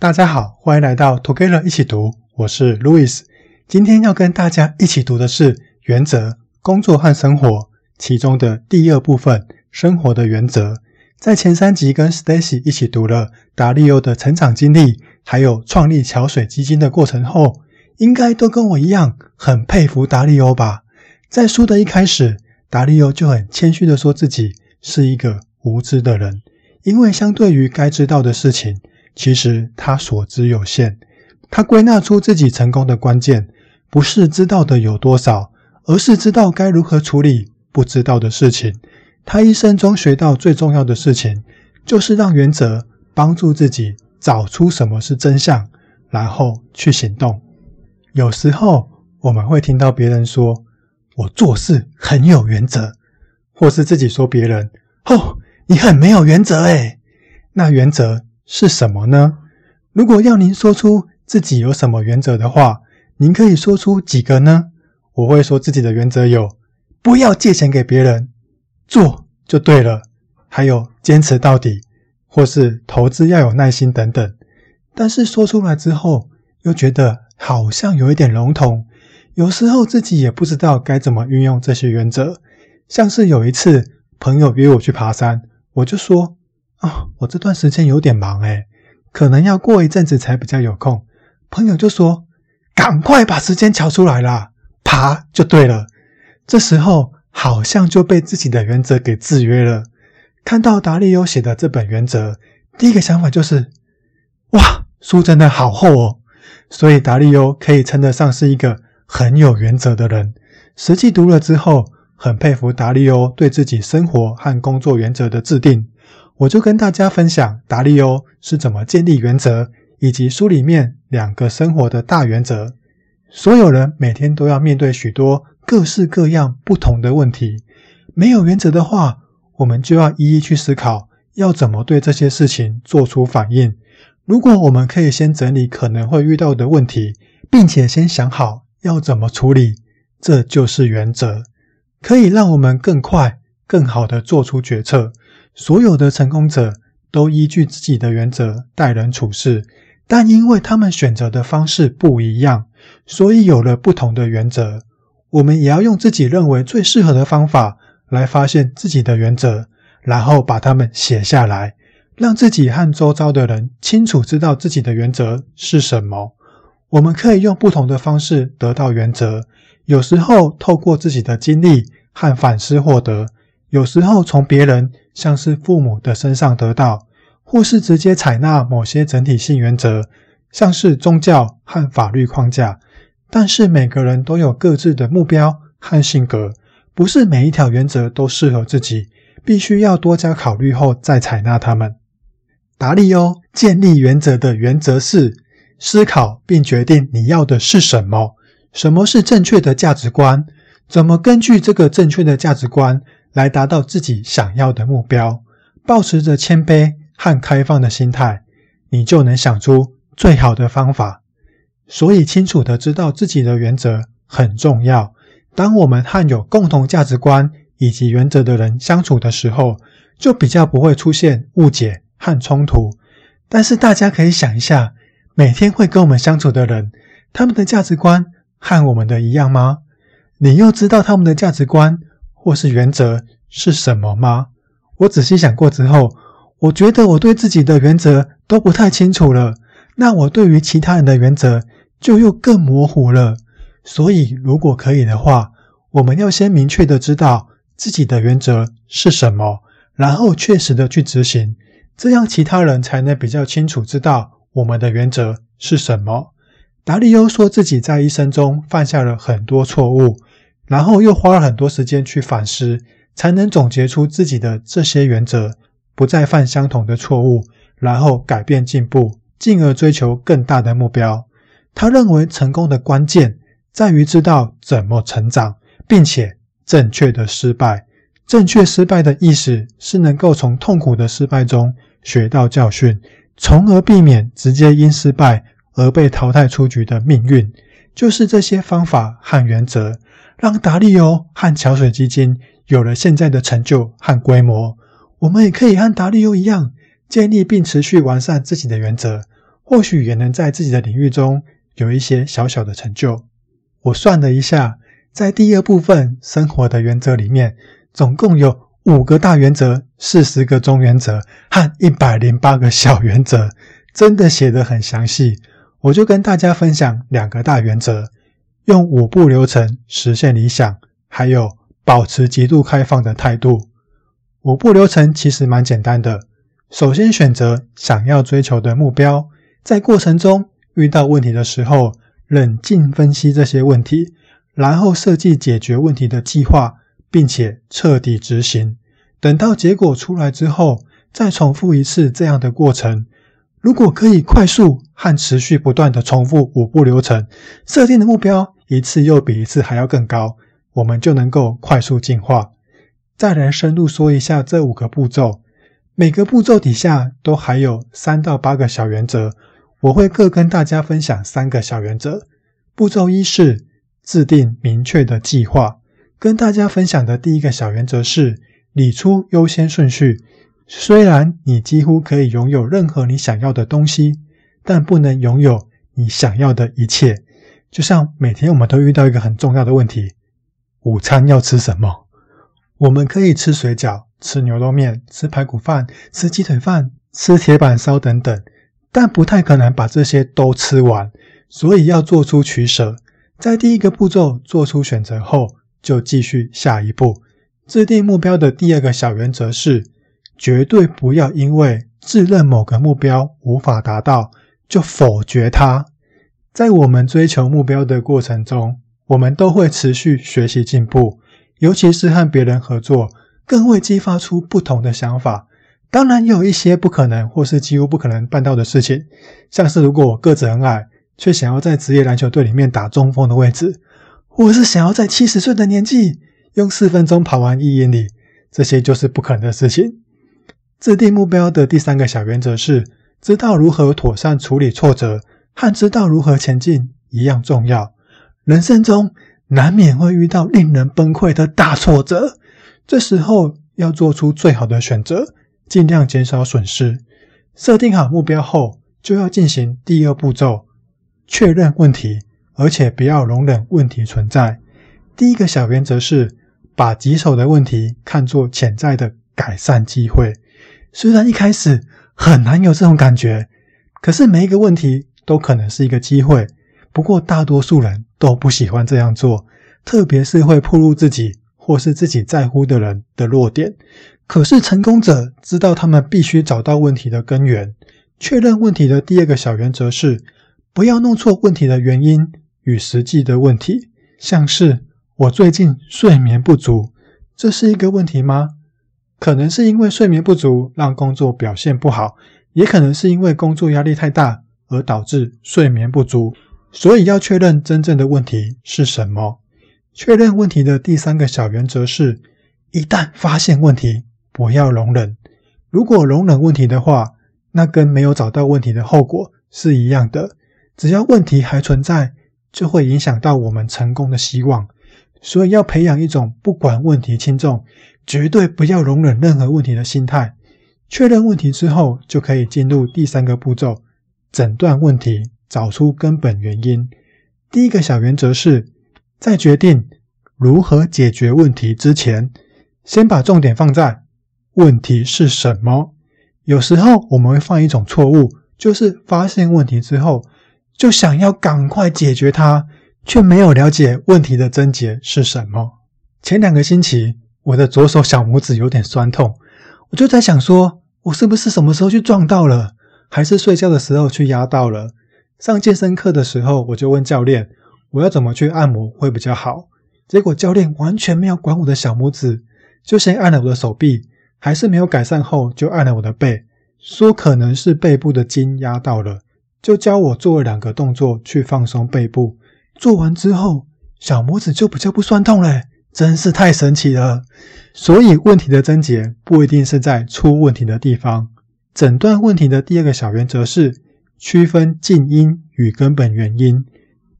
大家好，欢迎来到 Together 一起读，我是 Louis。今天要跟大家一起读的是《原则：工作和生活》其中的第二部分——生活的原则。在前三集跟 Stacy 一起读了达利欧的成长经历，还有创立桥水基金的过程后，应该都跟我一样很佩服达利欧吧？在书的一开始，达利欧就很谦虚地说自己是一个无知的人，因为相对于该知道的事情，其实他所知有限。他归纳出自己成功的关键，不是知道的有多少，而是知道该如何处理不知道的事情。他一生中学到最重要的事情，就是让原则帮助自己找出什么是真相，然后去行动。有时候我们会听到别人说：“我做事很有原则”，或是自己说别人：“哦，你很没有原则诶。”那原则是什么呢？如果要您说出自己有什么原则的话，您可以说出几个呢？我会说自己的原则有：不要借钱给别人，做就对了；还有坚持到底，或是投资要有耐心等等。但是说出来之后，又觉得好像有一点笼统，有时候自己也不知道该怎么运用这些原则。像是有一次朋友约我去爬山，我就说：“啊、哦，我这段时间有点忙诶，可能要过一阵子才比较有空。”朋友就说：“赶快把时间乔出来啦，爬就对了。”这时候好像就被自己的原则给制约了。看到达利欧写的这本原则，第一个想法就是：哇，书真的好厚哦！所以达利欧可以称得上是一个很有原则的人。实际读了之后，很佩服达利欧对自己生活和工作原则的制定。我就跟大家分享达利欧是怎么建立原则。以及书里面两个生活的大原则。所有人每天都要面对许多各式各样不同的问题，没有原则的话，我们就要一一去思考要怎么对这些事情做出反应。如果我们可以先整理可能会遇到的问题，并且先想好要怎么处理，这就是原则，可以让我们更快、更好地做出决策。所有的成功者都依据自己的原则待人处事。但因为他们选择的方式不一样，所以有了不同的原则。我们也要用自己认为最适合的方法来发现自己的原则，然后把它们写下来，让自己和周遭的人清楚知道自己的原则是什么。我们可以用不同的方式得到原则，有时候透过自己的经历和反思获得，有时候从别人，像是父母的身上得到。或是直接采纳某些整体性原则，像是宗教和法律框架。但是每个人都有各自的目标和性格，不是每一条原则都适合自己，必须要多加考虑后再采纳他们。达利欧建立原则的原则是：思考并决定你要的是什么，什么是正确的价值观，怎么根据这个正确的价值观来达到自己想要的目标，保持着谦卑。和开放的心态，你就能想出最好的方法。所以，清楚地知道自己的原则很重要。当我们和有共同价值观以及原则的人相处的时候，就比较不会出现误解和冲突。但是，大家可以想一下，每天会跟我们相处的人，他们的价值观和我们的一样吗？你又知道他们的价值观或是原则是什么吗？我仔细想过之后，我觉得我对自己的原则都不太清楚了，那我对于其他人的原则就又更模糊了。所以，如果可以的话，我们要先明确的知道自己的原则是什么，然后确实的去执行，这样其他人才能比较清楚知道我们的原则是什么。达利欧说自己在一生中犯下了很多错误，然后又花了很多时间去反思，才能总结出自己的这些原则。不再犯相同的错误，然后改变进步，进而追求更大的目标。他认为成功的关键在于知道怎么成长，并且正确的失败。正确失败的意思是能够从痛苦的失败中学到教训，从而避免直接因失败而被淘汰出局的命运。就是这些方法和原则，让达利欧和桥水基金有了现在的成就和规模。我们也可以和达利欧一样，建立并持续完善自己的原则，或许也能在自己的领域中有一些小小的成就。我算了一下，在第二部分生活的原则里面，总共有五个大原则、四十个中原则和一百零八个小原则，真的写得很详细。我就跟大家分享两个大原则：用五步流程实现理想，还有保持极度开放的态度。五步流程其实蛮简单的，首先选择想要追求的目标。在过程中遇到问题的时候，冷静分析这些问题，然后设计解决问题的计划，并且彻底执行。等到结果出来之后，再重复一次这样的过程。如果可以快速和持续不断地重复五步流程，设定的目标一次又比一次还要更高，我们就能够快速进化。再来深入说一下这五个步骤，每个步骤底下都还有三到八个小原则。我会各跟大家分享三个小原则。步骤一是制定明确的计划。跟大家分享的第一个小原则是理出优先顺序。虽然你几乎可以拥有任何你想要的东西，但不能拥有你想要的一切。就像每天我们都遇到一个很重要的问题：午餐要吃什么？我们可以吃水饺、吃牛肉面、吃排骨饭、吃鸡腿饭、吃铁板烧等等。但不太可能把这些都吃完，所以要做出取舍。在第一个步骤做出选择后，就继续下一步。制定目标的第二个小原则是：绝对不要因为自认某个目标无法达到，就否决它。在我们追求目标的过程中，我们都会持续学习进步，尤其是和别人合作，更会激发出不同的想法。当然也有一些不可能或是几乎不可能办到的事情，像是如果我个子很矮，却想要在职业篮球队里面打中锋的位置，或是想要在七十岁的年纪用四分钟跑完一英里，这些就是不可能的事情。制定目标的第三个小原则是，知道如何妥善处理挫折，和知道如何前进一样重要。人生中难免会遇到令人崩溃的大挫折，这时候要做出最好的选择。尽量减少损失。设定好目标后，就要进行第二步骤，确认问题，而且不要容忍问题存在。第一个小原则是，把棘手的问题看作潜在的改善机会。虽然一开始很难有这种感觉，可是每一个问题都可能是一个机会。不过大多数人都不喜欢这样做，特别是会暴露自己或是自己在乎的人的弱点。可是成功者知道，他们必须找到问题的根源。确认问题的第二个小原则是，不要弄错问题的原因与实际的问题。像是我最近睡眠不足，这是一个问题吗？可能是因为睡眠不足让工作表现不好，也可能是因为工作压力太大而导致睡眠不足。所以要确认真正的问题是什么。确认问题的第三个小原则是，一旦发现问题，不要容忍。如果容忍问题的话，那跟没有找到问题的后果是一样的。只要问题还存在，就会影响到我们成功的希望。所以要培养一种不管问题轻重，绝对不要容忍任何问题的心态。确认问题之后，就可以进入第三个步骤：诊断问题，找出根本原因。第一个小原则是，在决定如何解决问题之前，先把重点放在。问题是什么？有时候我们会犯一种错误，就是发现问题之后，就想要赶快解决它，却没有了解问题的症结是什么。前两个星期，我的左手小拇指有点酸痛，我就在想说，我是不是什么时候去撞到了，还是睡觉的时候去压到了？上健身课的时候，我就问教练，我要怎么去按摩会比较好？结果教练完全没有管我的小拇指，就先按了我的手臂。还是没有改善后，就按了我的背，说可能是背部的筋压到了，就教我做了两个动作去放松背部。做完之后，小拇指就比较不酸痛了，真是太神奇了。所以问题的症结不一定是在出问题的地方。诊断问题的第二个小原则是区分近因与根本原因。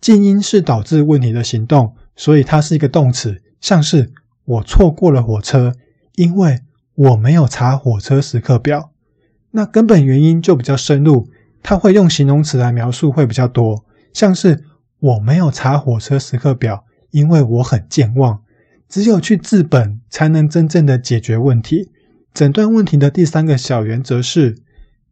近因是导致问题的行动，所以它是一个动词，像是我错过了火车，因为。我没有查火车时刻表，那根本原因就比较深入，它会用形容词来描述会比较多，像是我没有查火车时刻表，因为我很健忘。只有去治本，才能真正的解决问题。诊断问题的第三个小原则是，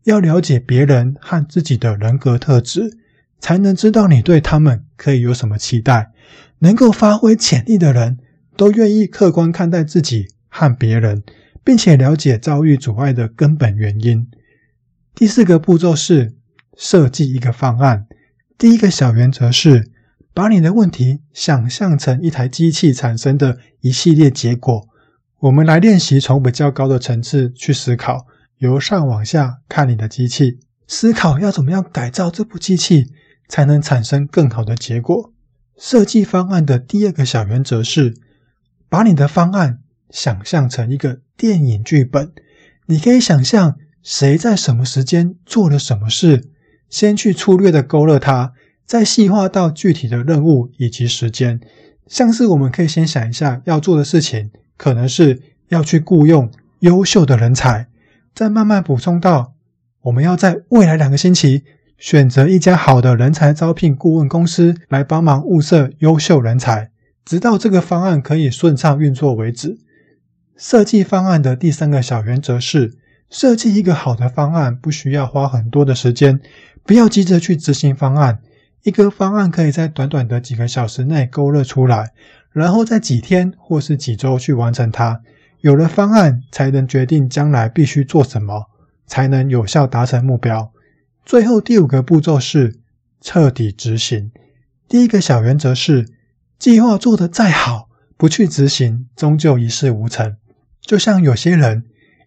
要了解别人和自己的人格特质，才能知道你对他们可以有什么期待。能够发挥潜力的人，都愿意客观看待自己和别人，并且了解遭遇阻碍的根本原因。第四个步骤是设计一个方案。第一个小原则是，把你的问题想象成一台机器产生的一系列结果。我们来练习从比较高的层次去思考，由上往下看你的机器，思考要怎么样改造这部机器，才能产生更好的结果。设计方案的第二个小原则是，把你的方案想象成一个电影剧本。你可以想象谁在什么时间做了什么事，先去粗略的勾勒它。再细化到具体的任务以及时间，像是我们可以先想一下要做的事情，可能是要去雇佣优秀的人才，再慢慢补充到我们要在未来两个星期选择一家好的人才招聘顾问公司来帮忙物色优秀人才，直到这个方案可以顺畅运作为止。设计方案的第三个小原则是，设计一个好的方案不需要花很多的时间，不要急着去执行方案。一个方案可以在短短的几个小时内勾勒出来，然后在几天或是几周去完成它。有了方案，才能决定将来必须做什么，才能有效达成目标。最后第五个步骤是彻底执行。第一个小原则是，计划做得再好，不去执行，终究一事无成。就像有些人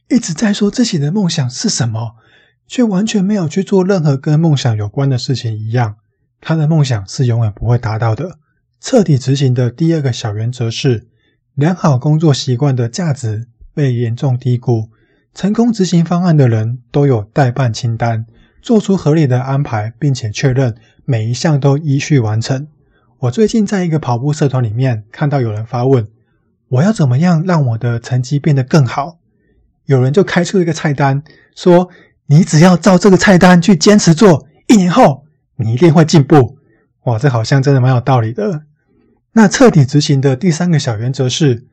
一直在说自己的梦想是什么，却完全没有去做任何跟梦想有关的事情一样。他的梦想是永远不会达到的。彻底执行的第二个小原则是，良好工作习惯的价值被严重低估。成功执行方案的人都有待办清单，做出合理的安排，并且确认每一项都依序完成。我最近在一个跑步社团里面看到有人发问：我要怎么样让我的成绩变得更好？有人就开出一个菜单，说：你只要照这个菜单去坚持做，一年后。你一定会进步，哇，这好像真的蛮有道理的。那彻底执行的第三个小原则是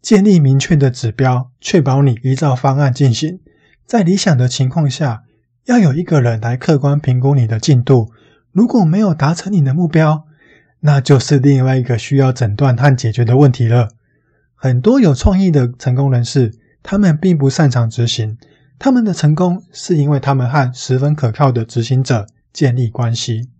建立明确的指标，确保你依照方案进行。在理想的情况下，要有一个人来客观评估你的进度。如果没有达成你的目标，那就是另外一个需要诊断和解决的问题了。很多有创意的成功人士，他们并不擅长执行，他们的成功是因为他们和十分可靠的执行者。建立关系，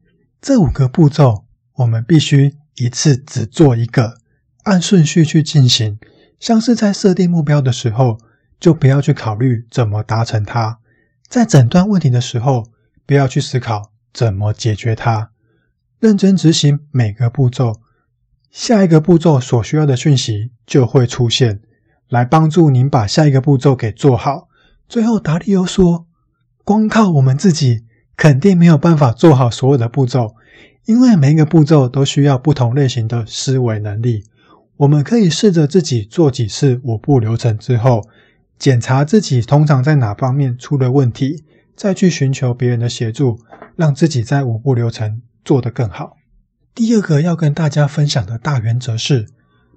这五个步骤我们必须一次只做一个，按顺序去进行。像是在设定目标的时候，就不要去考虑怎么达成它；在诊断问题的时候，不要去思考怎么解决它。认真执行每个步骤，下一个步骤所需要的讯息就会出现，来帮助您把下一个步骤给做好。最后，达利欧说：“光靠我们自己。”肯定没有办法做好所有的步骤，因为每一个步骤都需要不同类型的思维能力。我们可以试着自己做几次五步流程之后，检查自己通常在哪方面出了问题，再去寻求别人的协助，让自己在五步流程做得更好。第二个要跟大家分享的大原则是，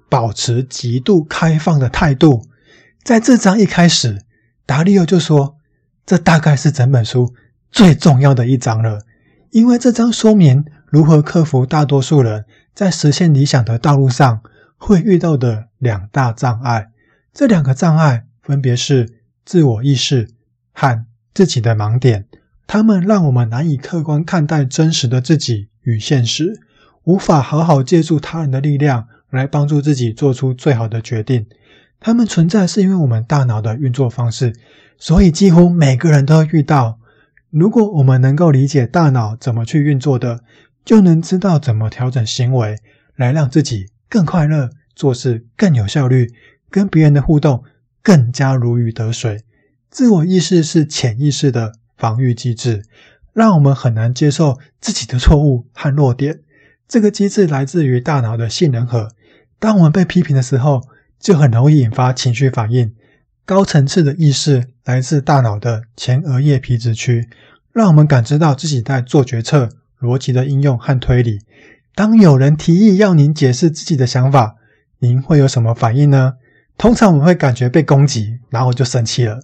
保持极度开放的态度。在这章一开始，达利欧就说，这大概是整本书。最重要的一章了，因为这章说明如何克服大多数人在实现理想的道路上会遇到的两大障碍。这两个障碍分别是自我意识和自己的盲点，它们让我们难以客观看待真实的自己与现实，无法好好借助他人的力量来帮助自己做出最好的决定。它们存在是因为我们大脑的运作方式，所以几乎每个人都遇到。如果我们能够理解大脑怎么去运作的，就能知道怎么调整行为，来让自己更快乐，做事更有效率，跟别人的互动更加如鱼得水。自我意识是潜意识的防御机制，让我们很难接受自己的错误和弱点。这个机制来自于大脑的杏仁核，当我们被批评的时候，就很容易引发情绪反应。高层次的意识来自大脑的前额叶皮质区，让我们感知到自己在做决策、逻辑的应用和推理。当有人提议要您解释自己的想法，您会有什么反应呢？通常我们会感觉被攻击，然后就生气了。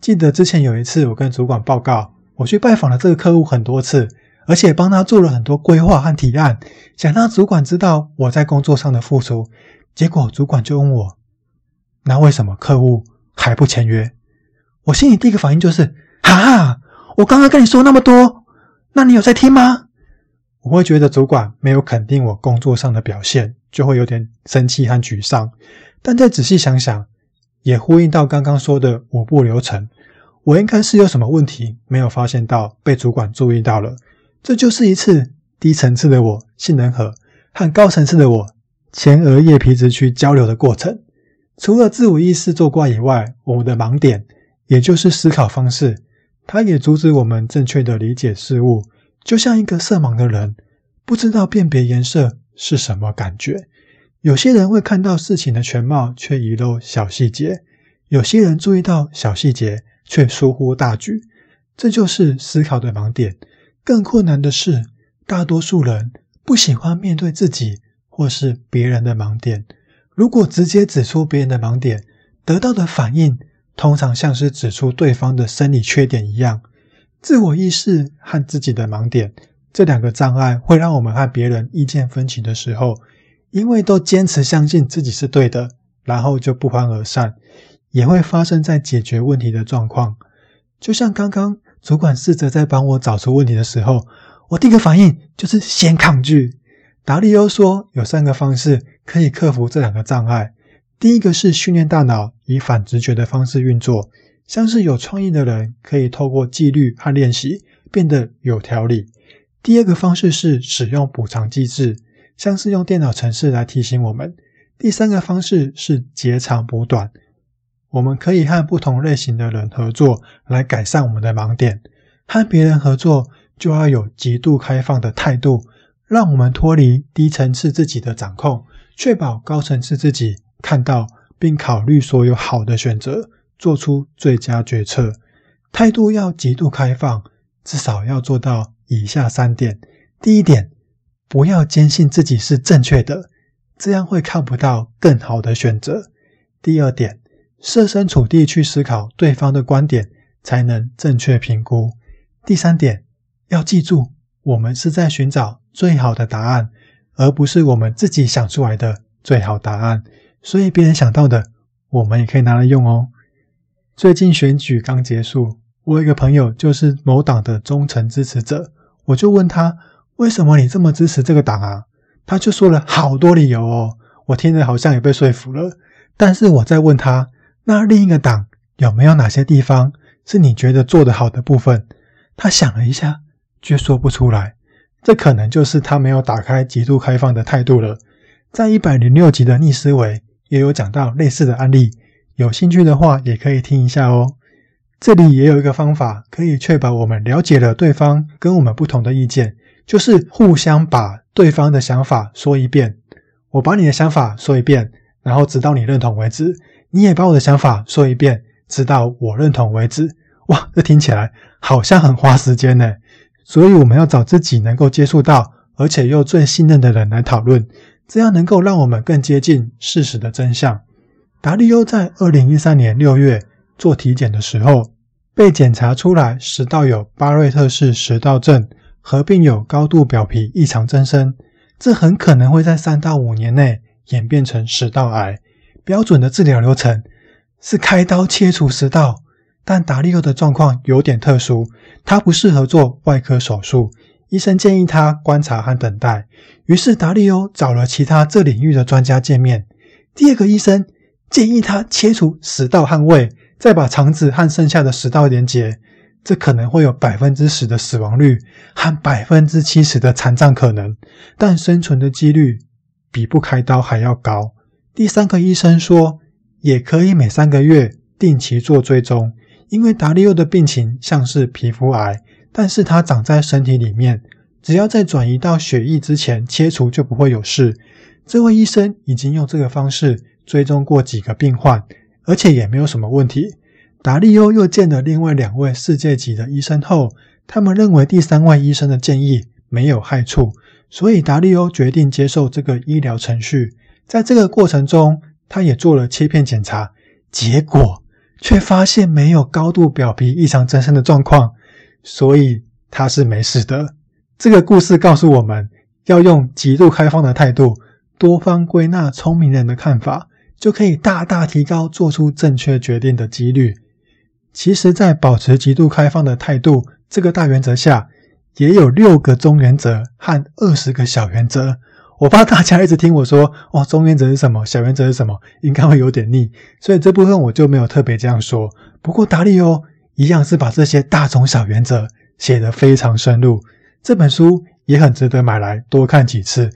记得之前有一次，我跟主管报告，我去拜访了这个客户很多次，而且帮他做了很多规划和提案，想让主管知道我在工作上的付出。结果主管就问我：“那为什么客户还不签约？”我心里第一个反应就是：“哈哈，我刚刚跟你说那么多，那你有在听吗？”我会觉得主管没有肯定我工作上的表现，就会有点生气和沮丧。但再仔细想想，也呼应到刚刚说的五步流程，我应该是有什么问题没有发现到，被主管注意到了。这就是一次低层次的我性能核和高层次的我。前额叶皮质区交流的过程，除了自我意识作怪以外，我们的盲点，也就是思考方式，它也阻止我们正确的理解事物。就像一个色盲的人，不知道辨别颜色是什么感觉。有些人会看到事情的全貌，却遗漏小细节；有些人注意到小细节，却疏忽大局。这就是思考的盲点。更困难的是，大多数人不喜欢面对自己。或是别人的盲点，如果直接指出别人的盲点，得到的反应通常像是指出对方的生理缺点一样。自我意识和自己的盲点这两个障碍，会让我们和别人意见分歧的时候，因为都坚持相信自己是对的，然后就不欢而散，也会发生在解决问题的状况。就像刚刚主管试着在帮我找出问题的时候，我第一个反应就是先抗拒。达利欧说，有三个方式可以克服这两个障碍。第一个是训练大脑以反直觉的方式运作，像是有创意的人可以透过纪律和练习变得有条理。第二个方式是使用补偿机制，像是用电脑程式来提醒我们。第三个方式是截长补短，我们可以和不同类型的人合作来改善我们的盲点。和别人合作就要有极度开放的态度。让我们脱离低层次自己的掌控，确保高层次自己看到并考虑所有好的选择，做出最佳决策。态度要极度开放，至少要做到以下三点：第一点，不要坚信自己是正确的，这样会看不到更好的选择；第二点，设身处地去思考对方的观点，才能正确评估；第三点，要记住，我们是在寻找。最好的答案，而不是我们自己想出来的最好答案。所以别人想到的，我们也可以拿来用哦。最近选举刚结束，我有一个朋友就是某党的忠诚支持者，我就问他：为什么你这么支持这个党啊？他就说了好多理由哦，我听着好像也被说服了。但是我再问他，那另一个党有没有哪些地方是你觉得做得好的部分？他想了一下，却说不出来。这可能就是他没有打开极度开放的态度了。在一百零六集的逆思维也有讲到类似的案例，有兴趣的话也可以听一下哦。这里也有一个方法可以确保我们了解了对方跟我们不同的意见，就是互相把对方的想法说一遍。我把你的想法说一遍，然后直到你认同为止。你也把我的想法说一遍，直到我认同为止。哇，这听起来好像很花时间呢。所以我们要找自己能够接触到，而且又最信任的人来讨论，这样能够让我们更接近事实的真相。达利欧在二零一三年六月做体检的时候，被检查出来食道有巴瑞特氏食道症，合并有高度表皮异常增生，这很可能会在三到五年内演变成食道癌。标准的治疗流程是开刀切除食道。但达利欧的状况有点特殊，他不适合做外科手术，医生建议他观察和等待。于是达利欧找了其他这领域的专家见面。第二个医生建议他切除食道和胃，再把肠子和剩下的食道连接，这可能会有百分之十的死亡率和百分之七十的残障可能，但生存的几率比不开刀还要高。第三个医生说，也可以每三个月定期做追踪。因为达利欧的病情像是皮肤癌，但是它长在身体里面，只要在转移到血液之前切除就不会有事。这位医生已经用这个方式追踪过几个病患，而且也没有什么问题。达利欧又见了另外两位世界级的医生后，他们认为第三位医生的建议没有害处，所以达利欧决定接受这个医疗程序。在这个过程中，他也做了切片检查，结果却发现没有高度表皮异常增生的状况，所以他是没事的。这个故事告诉我们要用极度开放的态度，多方归纳聪明人的看法，就可以大大提高做出正确决定的几率。其实，在保持极度开放的态度这个大原则下，也有六个中原则和二十个小原则。我怕大家一直听我说哦，中原则是什么，小原则是什么，应该会有点腻，所以这部分我就没有特别这样说。不过达利欧一样是把这些大中小原则写得非常深入，这本书也很值得买来多看几次，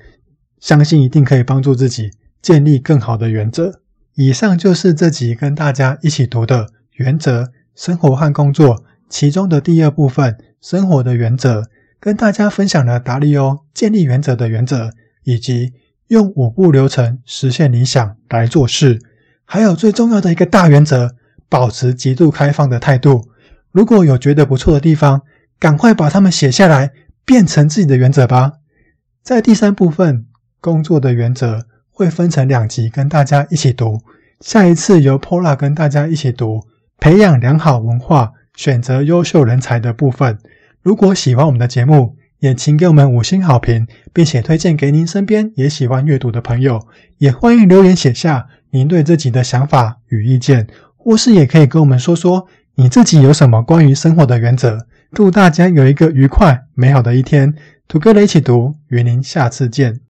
相信一定可以帮助自己建立更好的原则。以上就是这集跟大家一起读的原则。生活和工作其中的第二部分，生活的原则，跟大家分享了达利欧建立原则的原则，以及用五步流程实现理想来做事，还有最重要的一个大原则，保持极度开放的态度。如果有觉得不错的地方，赶快把它们写下来，变成自己的原则吧。在第三部分，工作的原则会分成两集跟大家一起读，下一次由 Pola 跟大家一起读。培养良好文化，选择优秀人才的部分。如果喜欢我们的节目，也请给我们五星好评，并且推荐给您身边也喜欢阅读的朋友。也欢迎留言写下您对这集的想法与意见，或是也可以跟我们说说你自己有什么关于生活的原则。祝大家有一个愉快美好的一天，Together 一起读，与您下次见。